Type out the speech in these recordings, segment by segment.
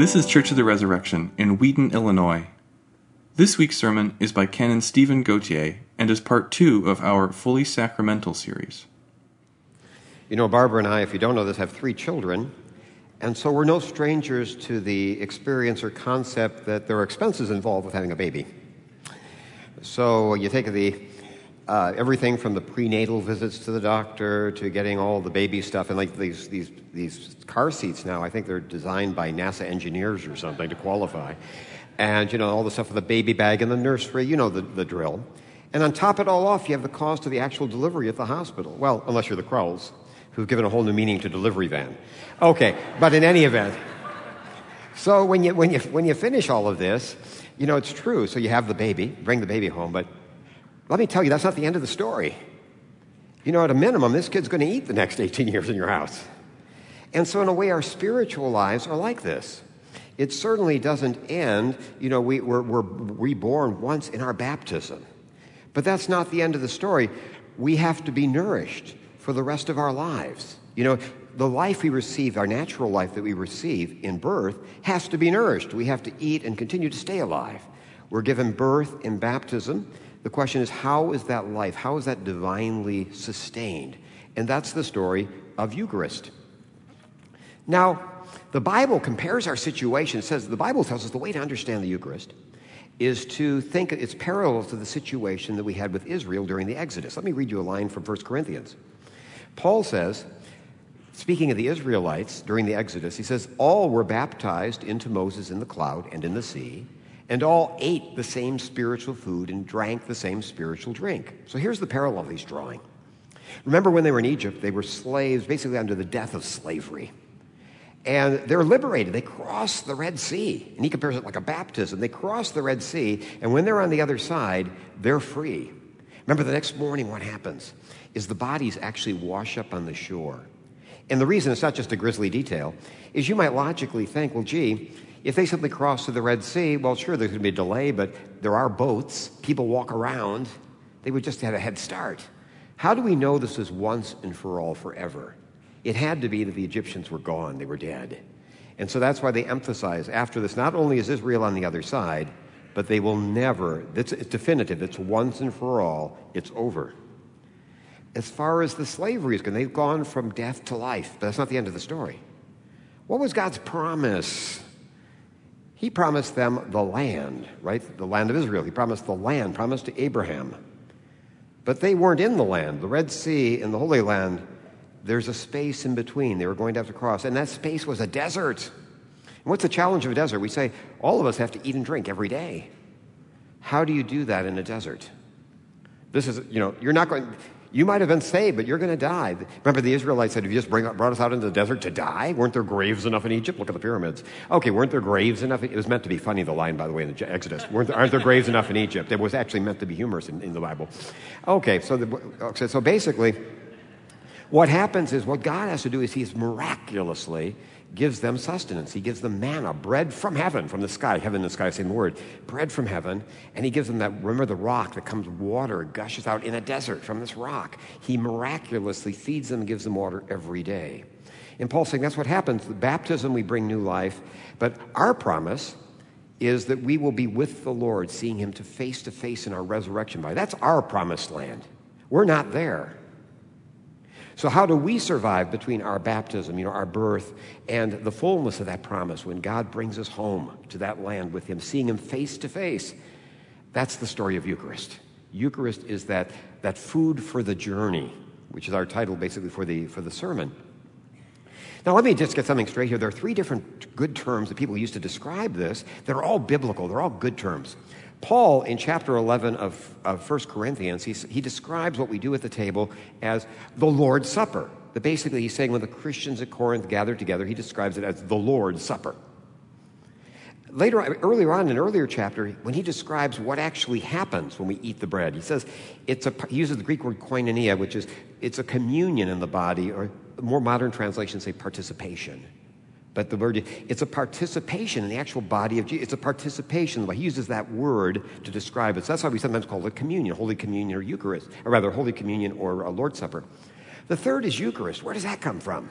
This is Church of the Resurrection in Wheaton, Illinois. This week's sermon is by Canon Stephen Gautier and is part two of our Fully Sacramental series. You know, Barbara and I, if you don't know this, have three children, and so we're no strangers to the experience or concept that there are expenses involved with having a baby. So you take the uh, everything from the prenatal visits to the doctor to getting all the baby stuff and like these these these car seats now. I think they're designed by NASA engineers or something to qualify, and you know all the stuff with the baby bag and the nursery. You know the, the drill. And on top of it all off, you have the cost of the actual delivery at the hospital. Well, unless you're the Crowells, who've given a whole new meaning to delivery van. Okay, but in any event, so when you when you when you finish all of this, you know it's true. So you have the baby, bring the baby home, but let me tell you, that's not the end of the story. You know, at a minimum, this kid's going to eat the next 18 years in your house. And so, in a way, our spiritual lives are like this. It certainly doesn't end, you know, we, we're, we're reborn once in our baptism. But that's not the end of the story. We have to be nourished for the rest of our lives. You know, the life we receive, our natural life that we receive in birth, has to be nourished. We have to eat and continue to stay alive. We're given birth in baptism. The question is, how is that life? How is that divinely sustained? And that's the story of Eucharist. Now, the Bible compares our situation. It says the Bible tells us the way to understand the Eucharist is to think it's parallel to the situation that we had with Israel during the Exodus. Let me read you a line from 1 Corinthians. Paul says, speaking of the Israelites during the Exodus, he says, All were baptized into Moses in the cloud and in the sea and all ate the same spiritual food and drank the same spiritual drink. So here's the parallel he's drawing. Remember when they were in Egypt, they were slaves basically under the death of slavery. And they're liberated. They cross the Red Sea. And he compares it like a baptism. They cross the Red Sea, and when they're on the other side, they're free. Remember, the next morning, what happens is the bodies actually wash up on the shore. And the reason it's not just a grisly detail is you might logically think, well, gee, if they simply cross to the Red Sea, well, sure, there's going to be a delay, but there are boats. People walk around. They would just have a head start. How do we know this is once and for all forever? It had to be that the Egyptians were gone, they were dead. And so that's why they emphasize after this not only is Israel on the other side, but they will never, it's, it's definitive, it's once and for all, it's over. As far as the slavery is concerned, they've gone from death to life, but that's not the end of the story. What was God's promise he promised them the land, right? The land of Israel. He promised the land, promised to Abraham. But they weren't in the land. The Red Sea and the Holy Land, there's a space in between. They were going to have to cross. And that space was a desert. And what's the challenge of a desert? We say all of us have to eat and drink every day. How do you do that in a desert? This is, you know, you're not going, you might have been saved, but you're going to die. Remember, the Israelites said, Have you just bring, brought us out into the desert to die? Weren't there graves enough in Egypt? Look at the pyramids. Okay, weren't there graves enough? It was meant to be funny, the line, by the way, in the Exodus. There, aren't there graves enough in Egypt? It was actually meant to be humorous in, in the Bible. Okay, so, the, so basically, what happens is what God has to do is He's miraculously gives them sustenance. He gives them manna, bread from heaven, from the sky. Heaven and the sky, same word. Bread from heaven. And he gives them that, remember the rock that comes water, gushes out in a desert from this rock. He miraculously feeds them and gives them water every day. And Paul's saying that's what happens. The baptism, we bring new life. But our promise is that we will be with the Lord, seeing him to face to face in our resurrection body. That's our promised land. We're not there. So, how do we survive between our baptism, you know, our birth, and the fullness of that promise when God brings us home to that land with Him, seeing Him face to face? That's the story of Eucharist. Eucharist is that, that food for the journey, which is our title basically for the, for the sermon. Now, let me just get something straight here. There are three different good terms that people use to describe this. They're all biblical, they're all good terms. Paul, in chapter 11 of, of 1 Corinthians, he, he describes what we do at the table as the Lord's Supper. That basically, he's saying when the Christians at Corinth gathered together, he describes it as the Lord's Supper. Later, uh, earlier on in an earlier chapter, when he describes what actually happens when we eat the bread, he says it's a, he uses the Greek word koinonia, which is it's a communion in the body, or more modern translations say participation. But the word, it's a participation in the actual body of Jesus. It's a participation. He uses that word to describe it. So that's why we sometimes call it communion, Holy Communion or Eucharist, or rather, Holy Communion or a Lord's Supper. The third is Eucharist. Where does that come from?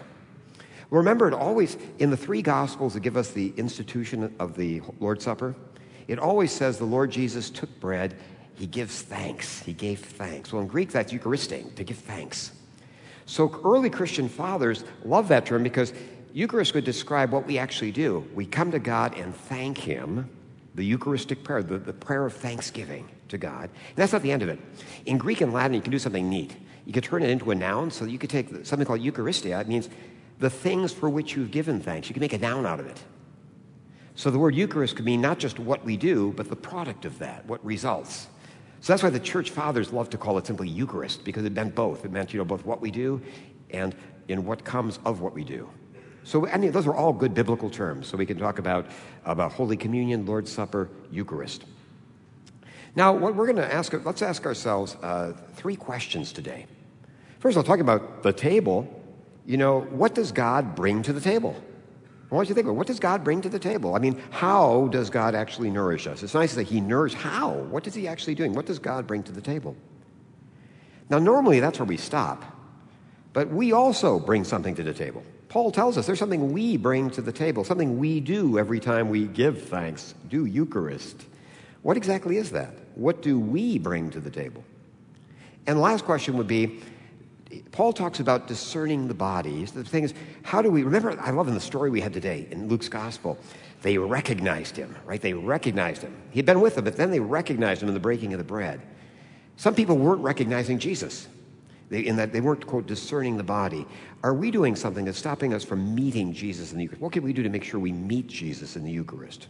Remember, it always, in the three Gospels that give us the institution of the Lord's Supper, it always says the Lord Jesus took bread, he gives thanks. He gave thanks. Well, in Greek, that's Eucharistic, to give thanks. So early Christian fathers love that term because Eucharist would describe what we actually do. We come to God and thank Him, the Eucharistic prayer, the, the prayer of thanksgiving to God. And that's not the end of it. In Greek and Latin, you can do something neat. You could turn it into a noun, so you could take something called Eucharistia. It means the things for which you've given thanks. You can make a noun out of it. So the word Eucharist could mean not just what we do, but the product of that, what results. So that's why the church fathers love to call it simply Eucharist, because it meant both. It meant, you know, both what we do and in what comes of what we do. So mean, those are all good biblical terms. So we can talk about, about Holy Communion, Lord's Supper, Eucharist. Now, what we're going to ask, let's ask ourselves uh, three questions today. First of all, talking about the table, you know, what does God bring to the table? I want you to think about what does God bring to the table? I mean, how does God actually nourish us? It's nice say He nourishes. How? What is He actually doing? What does God bring to the table? Now, normally that's where we stop, but we also bring something to the table. Paul tells us there's something we bring to the table, something we do every time we give thanks, do Eucharist. What exactly is that? What do we bring to the table? And the last question would be Paul talks about discerning the bodies. The thing is, how do we remember? I love in the story we had today in Luke's gospel, they recognized him, right? They recognized him. He'd been with them, but then they recognized him in the breaking of the bread. Some people weren't recognizing Jesus. In that they weren't, quote, discerning the body. Are we doing something that's stopping us from meeting Jesus in the Eucharist? What can we do to make sure we meet Jesus in the Eucharist?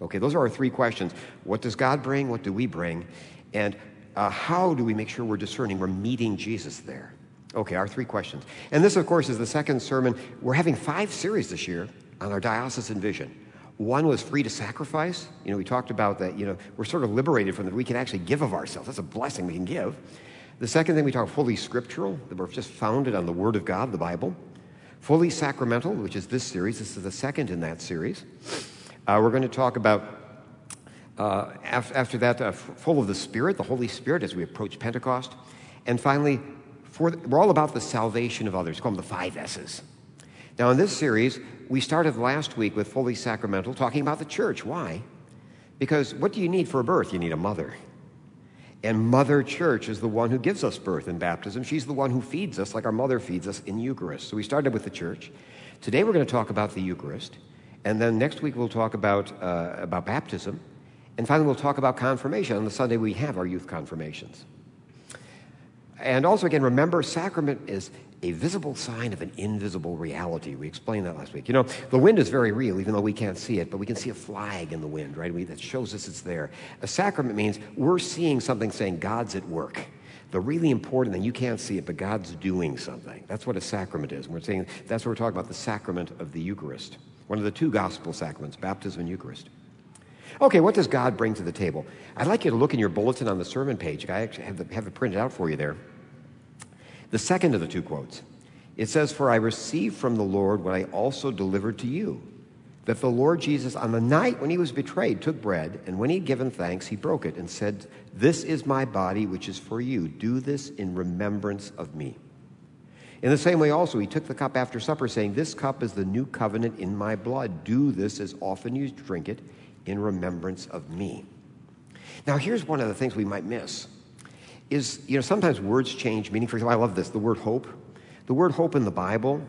Okay, those are our three questions. What does God bring? What do we bring? And uh, how do we make sure we're discerning? We're meeting Jesus there. Okay, our three questions. And this, of course, is the second sermon. We're having five series this year on our diocesan vision. One was free to sacrifice. You know, we talked about that, you know, we're sort of liberated from that. We can actually give of ourselves. That's a blessing we can give. The second thing we talk fully scriptural, that we're just founded on the Word of God, the Bible. Fully sacramental, which is this series. This is the second in that series. Uh, we're going to talk about, uh, after, that, uh, full of the Spirit, the Holy Spirit, as we approach Pentecost. And finally, for, we're all about the salvation of others. We call them the five S's. Now, in this series, we started last week with Fully Sacramental, talking about the church. Why? Because what do you need for a birth? You need a mother. And Mother Church is the one who gives us birth in baptism. She's the one who feeds us, like our mother feeds us in Eucharist. So we started with the church. Today we're going to talk about the Eucharist. And then next week we'll talk about, uh, about baptism. And finally we'll talk about confirmation. On the Sunday we have our youth confirmations. And also, again, remember, sacrament is a visible sign of an invisible reality. We explained that last week. You know, the wind is very real, even though we can't see it, but we can see a flag in the wind, right? We, that shows us it's there. A sacrament means we're seeing something saying God's at work. The really important thing, you can't see it, but God's doing something. That's what a sacrament is. We're saying that's what we're talking about the sacrament of the Eucharist, one of the two gospel sacraments, baptism and Eucharist. Okay, what does God bring to the table? I'd like you to look in your bulletin on the sermon page. I actually have, the, have it printed out for you there. The second of the two quotes. It says, For I received from the Lord what I also delivered to you. That the Lord Jesus, on the night when he was betrayed, took bread, and when he had given thanks, he broke it and said, This is my body, which is for you. Do this in remembrance of me. In the same way, also, he took the cup after supper, saying, This cup is the new covenant in my blood. Do this as often you drink it in remembrance of me. Now, here's one of the things we might miss is, you know, sometimes words change meaning. For example, I love this the word hope. The word hope in the Bible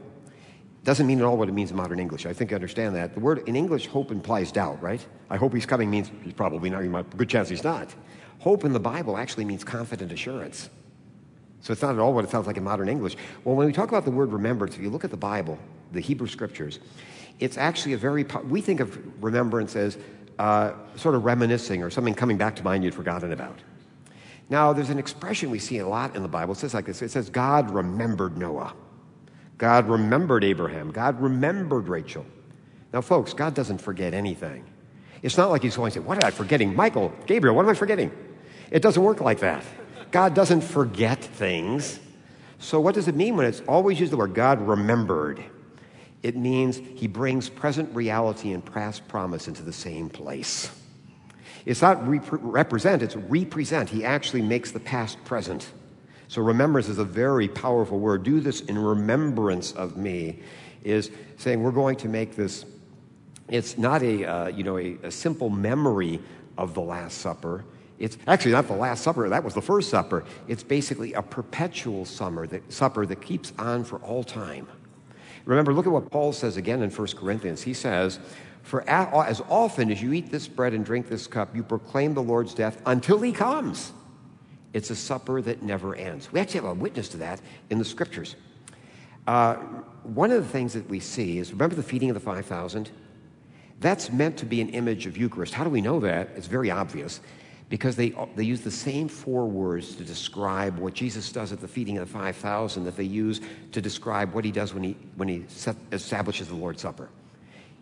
doesn't mean at all what it means in modern English. I think you understand that. The word in English, hope implies doubt, right? I hope he's coming means he's probably not. Good chance he's not. Hope in the Bible actually means confident assurance. So it's not at all what it sounds like in modern English. Well, when we talk about the word remembrance, if you look at the Bible, the Hebrew scriptures, it's actually a very, we think of remembrance as uh, sort of reminiscing or something coming back to mind you'd forgotten about. Now, there's an expression we see a lot in the Bible. It says like this it says, God remembered Noah. God remembered Abraham. God remembered Rachel. Now, folks, God doesn't forget anything. It's not like he's going to say, What am I forgetting? Michael, Gabriel, what am I forgetting? It doesn't work like that. God doesn't forget things. So, what does it mean when it's always used the word God remembered? It means he brings present reality and past promise into the same place. It's not rep- represent, it's represent. He actually makes the past present. So remembrance is a very powerful word. Do this in remembrance of me. is saying we're going to make this, it's not a, uh, you know, a, a simple memory of the Last Supper. It's actually not the Last Supper, that was the first supper. It's basically a perpetual summer that, supper that keeps on for all time. Remember, look at what Paul says again in 1 Corinthians. He says, For as often as you eat this bread and drink this cup, you proclaim the Lord's death until he comes. It's a supper that never ends. We actually have a witness to that in the scriptures. Uh, one of the things that we see is remember the feeding of the 5,000? That's meant to be an image of Eucharist. How do we know that? It's very obvious because they, they use the same four words to describe what Jesus does at the feeding of the 5,000 that they use to describe what he does when he, when he set, establishes the Lord's Supper.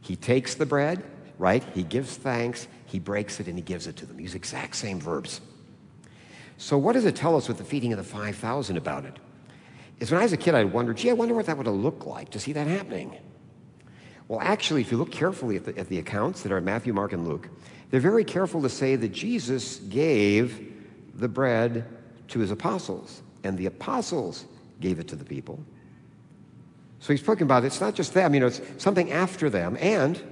He takes the bread, right? He gives thanks, he breaks it, and he gives it to them. Use exact same verbs. So, what does it tell us with the feeding of the 5,000 about it? Is when I was a kid, I wondered, gee, I wonder what that would have looked like to see that happening. Well, actually, if you look carefully at the, at the accounts that are Matthew, Mark, and Luke, they're very careful to say that Jesus gave the bread to his apostles, and the apostles gave it to the people. So he's talking about it's not just them, you know, it's something after them. And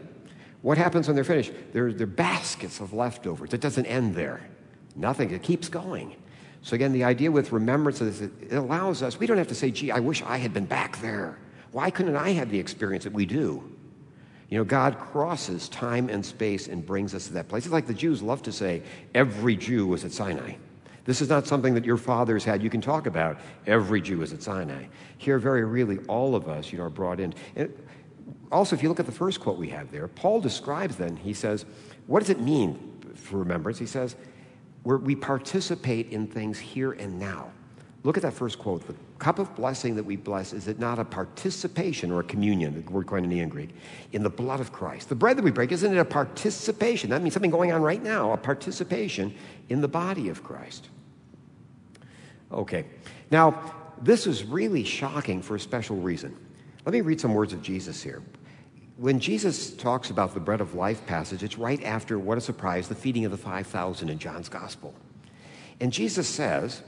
what happens when they're finished? They're, they're baskets of leftovers. It doesn't end there. Nothing. It keeps going. So again, the idea with remembrance is it allows us, we don't have to say, gee, I wish I had been back there. Why couldn't I have the experience that we do? You know, God crosses time and space and brings us to that place. It's like the Jews love to say, every Jew was at Sinai. This is not something that your fathers had you can talk about. Every Jew is at Sinai. Here, very really, all of us, you know, are brought in. And also, if you look at the first quote we have there, Paul describes then, he says, what does it mean for remembrance? He says, we participate in things here and now. Look at that first quote. The cup of blessing that we bless, is it not a participation or a communion, the word koinonia in Greek, in the blood of Christ? The bread that we break, isn't it a participation? That means something going on right now, a participation in the body of Christ. Okay. Now, this is really shocking for a special reason. Let me read some words of Jesus here. When Jesus talks about the bread of life passage, it's right after, what a surprise, the feeding of the 5,000 in John's gospel. And Jesus says,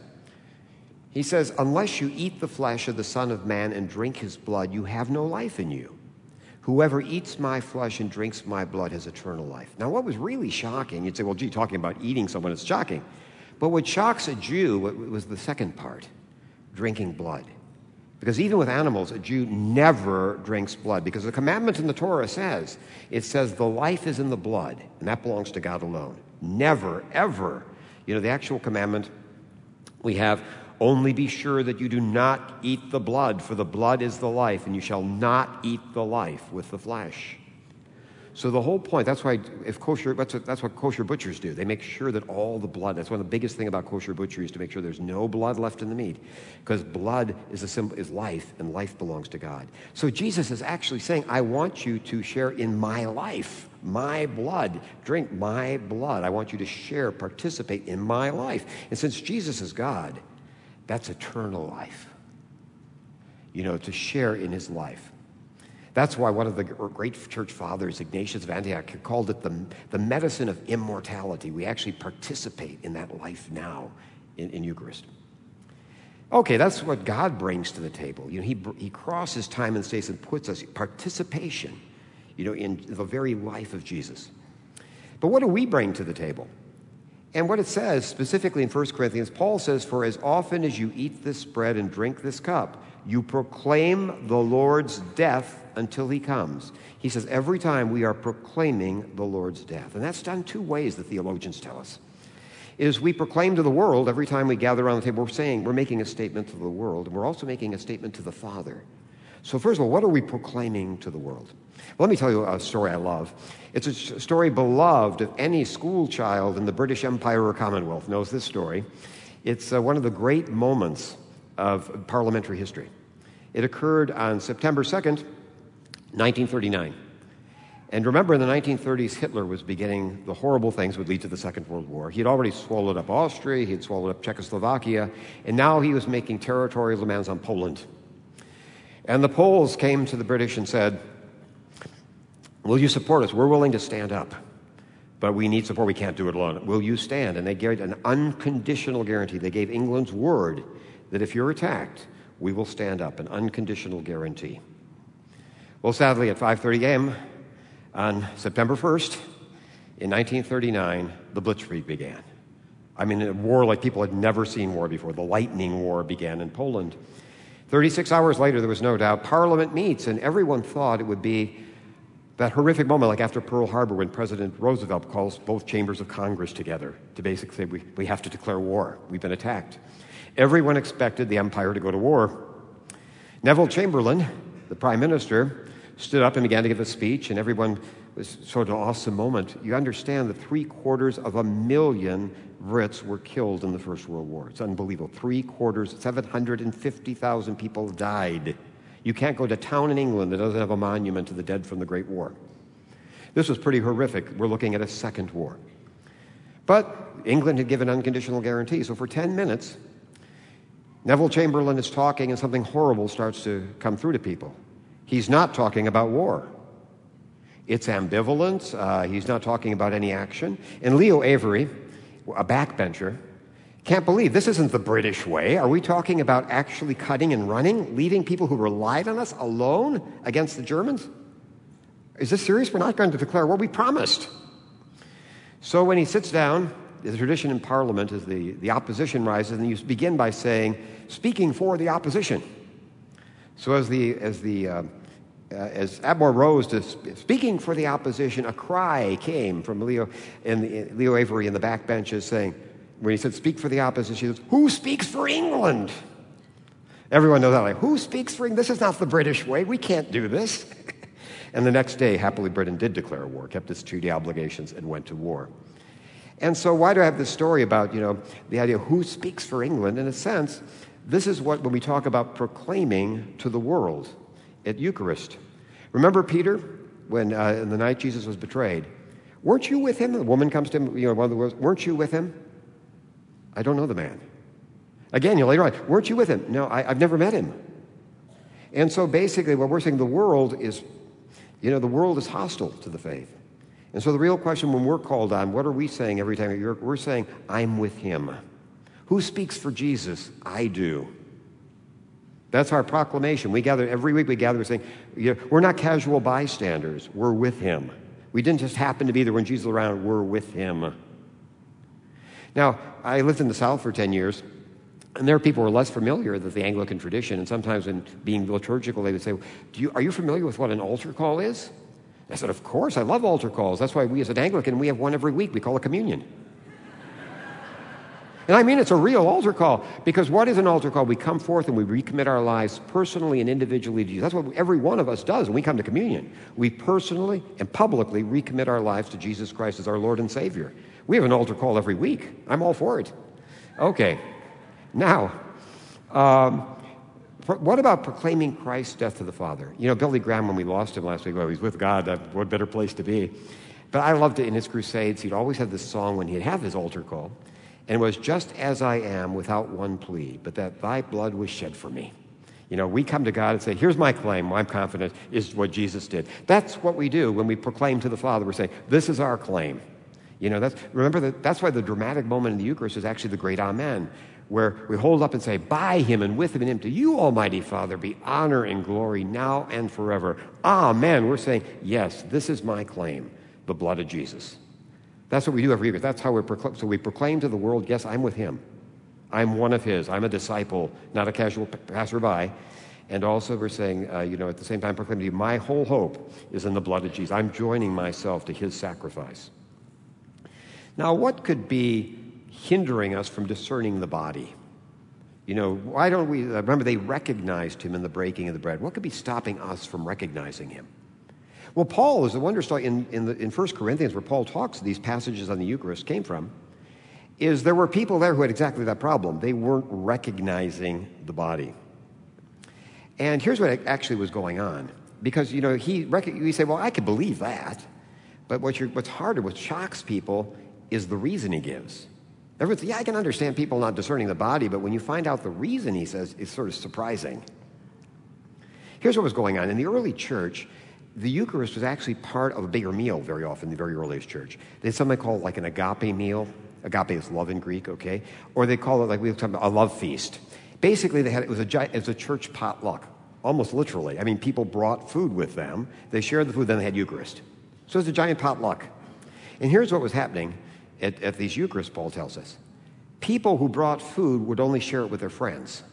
he says, Unless you eat the flesh of the Son of Man and drink his blood, you have no life in you. Whoever eats my flesh and drinks my blood has eternal life. Now, what was really shocking, you'd say, well, gee, talking about eating someone is shocking. But what shocks a Jew was the second part drinking blood. Because even with animals, a Jew never drinks blood. Because the commandment in the Torah says, it says, the life is in the blood, and that belongs to God alone. Never, ever. You know, the actual commandment we have only be sure that you do not eat the blood, for the blood is the life, and you shall not eat the life with the flesh. So the whole point, that's why if kosher, that's what, that's what kosher butchers do. They make sure that all the blood, that's one of the biggest thing about kosher butchery is to make sure there's no blood left in the meat. Because blood is a symbol, is life, and life belongs to God. So Jesus is actually saying, I want you to share in my life, my blood. Drink my blood. I want you to share, participate in my life. And since Jesus is God, that's eternal life. You know, to share in his life. That's why one of the great church fathers, Ignatius of Antioch, called it the, the medicine of immortality. We actually participate in that life now in, in Eucharist. Okay, that's what God brings to the table. You know, he, he crosses time and space and puts us participation, you know, in the very life of Jesus. But what do we bring to the table? And what it says specifically in 1 Corinthians, Paul says, For as often as you eat this bread and drink this cup, you proclaim the Lord's death until he comes. He says, every time we are proclaiming the Lord's death. And that's done two ways, the theologians tell us. Is we proclaim to the world every time we gather around the table, we're saying, we're making a statement to the world, and we're also making a statement to the Father. So, first of all, what are we proclaiming to the world? Let me tell you a story I love. It's a story beloved of any school child in the British Empire or Commonwealth knows this story. It's uh, one of the great moments of parliamentary history. It occurred on September 2nd, 1939. And remember, in the 1930s, Hitler was beginning the horrible things would lead to the Second World War. He had already swallowed up Austria, he had swallowed up Czechoslovakia, and now he was making territorial demands on Poland. And the Poles came to the British and said, Will you support us? We're willing to stand up, but we need support. We can't do it alone. Will you stand? And they gave an unconditional guarantee. They gave England's word that if you're attacked, we will stand up, an unconditional guarantee. Well, sadly, at 5:30 a.m. on September 1st, in 1939, the Blitzkrieg began. I mean, a war like people had never seen war before. The Lightning War began in Poland. 36 hours later, there was no doubt, Parliament meets, and everyone thought it would be that horrific moment, like after Pearl Harbor, when President Roosevelt calls both chambers of Congress together to basically say, we, we have to declare war. We've been attacked. Everyone expected the empire to go to war. Neville Chamberlain, the prime minister, stood up and began to give a speech, and everyone was sort of an awesome moment. You understand that three quarters of a million Brits were killed in the First World War. It's unbelievable. Three quarters, 750,000 people died. You can't go to town in England that doesn't have a monument to the dead from the Great War. This was pretty horrific. We're looking at a second war. But England had given unconditional guarantee. So for 10 minutes, Neville Chamberlain is talking, and something horrible starts to come through to people. He's not talking about war. It's ambivalent. Uh, he's not talking about any action. And Leo Amery, a backbencher, can't believe this isn't the British way. Are we talking about actually cutting and running, leaving people who relied on us alone against the Germans? Is this serious? We're not going to declare war. We promised. So when he sits down, the tradition in Parliament is the, the opposition rises, and you begin by saying, speaking for the opposition. So as the, as the uh, uh, as Admiral rose to speaking for the opposition, a cry came from Leo, and Leo Amery in the back benches saying, when he said, Speak for the opposition, he says, Who speaks for England? Everyone knows that. Like, who speaks for England? This is not the British way. We can't do this. and the next day, happily, Britain did declare war, kept its treaty obligations, and went to war. And so, why do I have this story about, you know, the idea who speaks for England? In a sense, this is what, when we talk about proclaiming to the world at Eucharist. Remember Peter, when uh, in the night Jesus was betrayed? Weren't you with him? The woman comes to him, you know, one of the words, weren't you with him? I don't know the man. Again, you later on, weren't you with him? No, I, I've never met him. And so basically, what we're saying, the world is, you know, the world is hostile to the faith. And so the real question when we're called on, what are we saying every time we're saying, I'm with him. Who speaks for Jesus? I do. That's our proclamation. We gather every week, we gather saying, we're not casual bystanders, we're with him. We didn't just happen to be there when Jesus was around, we're with him. Now, I lived in the South for 10 years, and there are people who are less familiar with the Anglican tradition, and sometimes when being liturgical, they would say, you, Are you familiar with what an altar call is? I said, Of course, I love altar calls. That's why we, as an Anglican, we have one every week. We call it communion. And I mean, it's a real altar call because what is an altar call? We come forth and we recommit our lives personally and individually to Jesus. That's what every one of us does when we come to communion. We personally and publicly recommit our lives to Jesus Christ as our Lord and Savior. We have an altar call every week. I'm all for it. Okay. Now, um, what about proclaiming Christ's death to the Father? You know, Billy Graham, when we lost him last week, well, he's with God. What better place to be? But I loved it in his crusades. He'd always have this song when he'd have his altar call, and was just as I am without one plea, but that thy blood was shed for me. You know, we come to God and say, here's my claim, I'm confident, is what Jesus did. That's what we do when we proclaim to the Father. We're saying, this is our claim. You know, that's, remember that that's why the dramatic moment in the Eucharist is actually the great Amen, where we hold up and say, By him and with him and in him, to you, Almighty Father, be honor and glory now and forever. Amen. We're saying, Yes, this is my claim, the blood of Jesus. That's what we do every year. That's how we proclaim. So we proclaim to the world, Yes, I'm with him. I'm one of his. I'm a disciple, not a casual passerby. And also, we're saying, uh, you know, at the same time, proclaiming to you, my whole hope is in the blood of Jesus. I'm joining myself to his sacrifice. Now, what could be hindering us from discerning the body? You know, why don't we? Uh, remember, they recognized him in the breaking of the bread. What could be stopping us from recognizing him? Well, Paul is the wonder story in, in, the, in 1 Corinthians, where Paul talks, these passages on the Eucharist came from, is there were people there who had exactly that problem. They weren't recognizing the body. And here's what actually was going on. Because, you know, he, you say, well, I could believe that. But what what's harder, what shocks people, is the reason he gives. Everyone's, yeah, I can understand people not discerning the body, but when you find out the reason he says, it's sort of surprising. Here's what was going on. In the early church, the Eucharist was actually part of a bigger meal very often in the very earliest church. They had something called like an agape meal. Agape is love in Greek, okay? Or they call it like we talk about a love feast. Basically, they had it was a giant it was a church potluck. almost literally. I mean, people brought food with them. They shared the food, then they had Eucharist. So it's a giant potluck. And here's what was happening at, at these Eucharists, Paul tells us. People who brought food would only share it with their friends.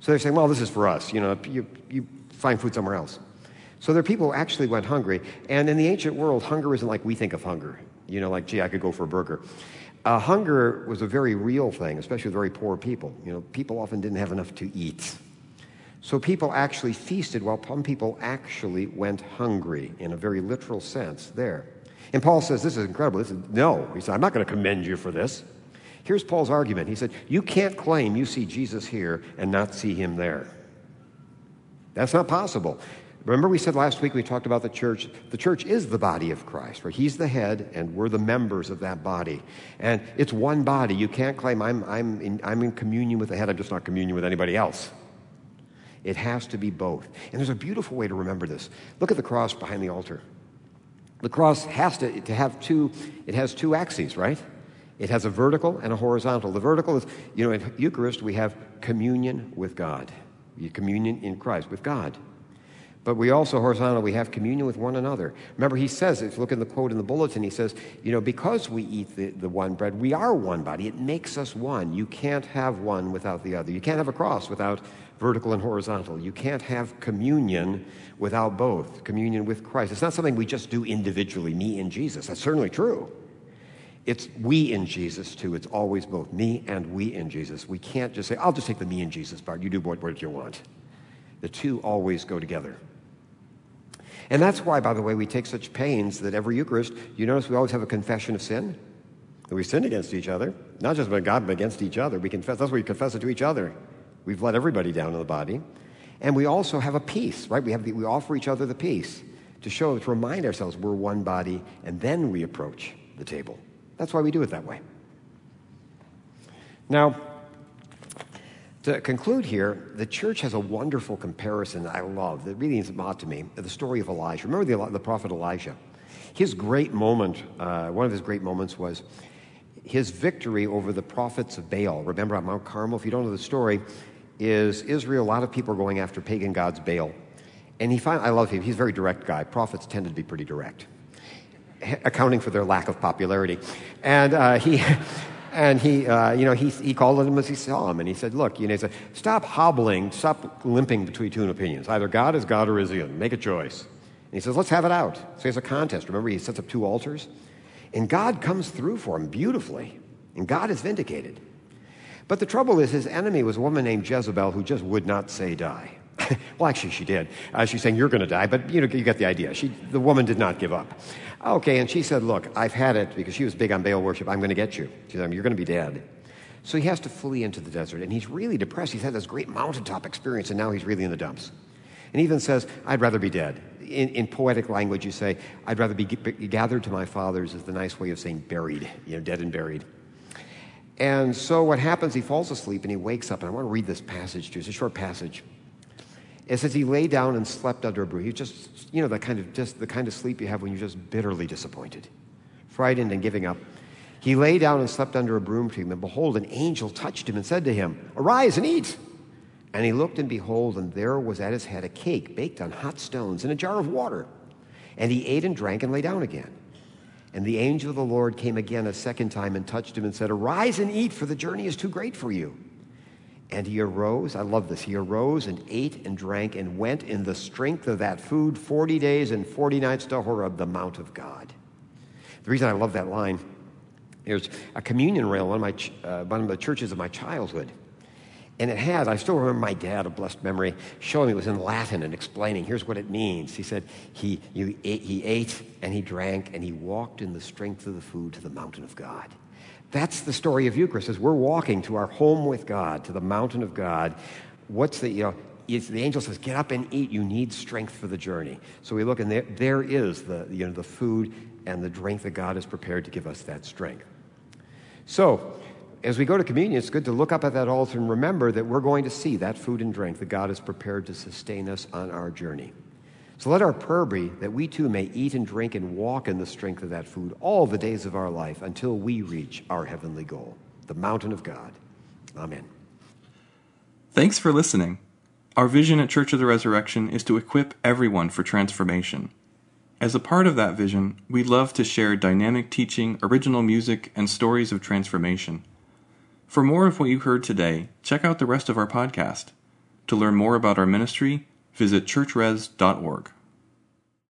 So they're saying, well, this is for us. You know, you, you find food somewhere else. So there are people actually went hungry. And in the ancient world, hunger isn't like we think of hunger. You know, like, gee, I could go for a burger. Uh, hunger was a very real thing, especially with very poor people. You know, people often didn't have enough to eat. So people actually feasted while some people actually went hungry in a very literal sense there. And Paul says, This is incredible. This is, no. He said, I'm not going to commend you for this. Here's Paul's argument. He said, You can't claim you see Jesus here and not see him there. That's not possible. Remember, we said last week we talked about the church. The church is the body of Christ, where He's the head and we're the members of that body. And it's one body. You can't claim I'm, I'm, in, I'm in communion with the head, I'm just not communion with anybody else. It has to be both. And there's a beautiful way to remember this. Look at the cross behind the altar. The cross has to, to have two, it has two axes, right? It has a vertical and a horizontal. The vertical is, you know, in Eucharist, we have communion with God, communion in Christ with God. But we also, horizontal, we have communion with one another. Remember, he says, if you look in the quote in the bulletin, he says, you know, because we eat the, the one bread, we are one body. It makes us one. You can't have one without the other. You can't have a cross without vertical and horizontal. You can't have communion without both, communion with Christ. It's not something we just do individually, me and Jesus. That's certainly true. It's we in Jesus, too. It's always both me and we in Jesus. We can't just say, I'll just take the me and Jesus part. You do what, what you want. The two always go together. And that's why, by the way, we take such pains that every Eucharist, you notice we always have a confession of sin. That we sin against each other, not just about God, but against each other. We confess, that's why we confess it to each other. We've let everybody down in the body. And we also have a peace, right? We, have the, we offer each other the peace to show, to remind ourselves we're one body, and then we approach the table. That's why we do it that way. Now, to conclude here, the church has a wonderful comparison I love that really means a lot to me the story of Elijah. Remember the, the prophet Elijah? His great moment, uh, one of his great moments was his victory over the prophets of Baal. Remember at Mount Carmel? If you don't know the story, is Israel, a lot of people are going after pagan gods Baal. And he finally, I love him, he's a very direct guy. Prophets tended to be pretty direct, accounting for their lack of popularity. And uh, he. And he, uh, you know, he, he called them as he saw him, and he said, "Look, you know, he said, stop hobbling, stop limping between two opinions. Either God is God or is He? Make a choice." And he says, "Let's have it out." So it's a contest. Remember, he sets up two altars, and God comes through for him beautifully, and God is vindicated. But the trouble is, his enemy was a woman named Jezebel who just would not say die. well, actually, she did. Uh, she's saying, You're going to die, but you know, you get the idea. She, the woman did not give up. Okay, and she said, Look, I've had it because she was big on Baal worship. I'm going to get you. She said, You're going to be dead. So he has to flee into the desert, and he's really depressed. He's had this great mountaintop experience, and now he's really in the dumps. And he even says, I'd rather be dead. In, in poetic language, you say, I'd rather be, be gathered to my fathers, is the nice way of saying buried, you know, dead and buried. And so what happens, he falls asleep and he wakes up. And I want to read this passage to you. It's a short passage. It says he lay down and slept under a broom. He just, you know, the kind of just the kind of sleep you have when you're just bitterly disappointed, frightened and giving up. He lay down and slept under a broom tree, and behold, an angel touched him and said to him, Arise and eat. And he looked, and behold, and there was at his head a cake baked on hot stones and a jar of water. And he ate and drank and lay down again. And the angel of the Lord came again a second time and touched him and said, Arise and eat, for the journey is too great for you. And he arose, I love this, he arose and ate and drank and went in the strength of that food 40 days and 40 nights to Horeb, the Mount of God. The reason I love that line, there's a communion rail, one of, my, uh, one of the churches of my childhood. And it has, I still remember my dad, a blessed memory, showing me it was in Latin and explaining, here's what it means. He said he, ate, he ate and he drank and he walked in the strength of the food to the mountain of God. That's the story of Eucharist, as we're walking to our home with God, to the mountain of God. What's the, you know, it's, the angel says, get up and eat. You need strength for the journey. So we look, and there, there is the, you know, the food and the drink that God has prepared to give us that strength. So, as we go to communion, it's good to look up at that altar and remember that we're going to see that food and drink that God has prepared to sustain us on our journey. So let our prayer be that we too may eat and drink and walk in the strength of that food all the days of our life until we reach our heavenly goal, the mountain of God. Amen. Thanks for listening. Our vision at Church of the Resurrection is to equip everyone for transformation. As a part of that vision, we love to share dynamic teaching, original music, and stories of transformation. For more of what you heard today, check out the rest of our podcast. To learn more about our ministry, visit churchres.org.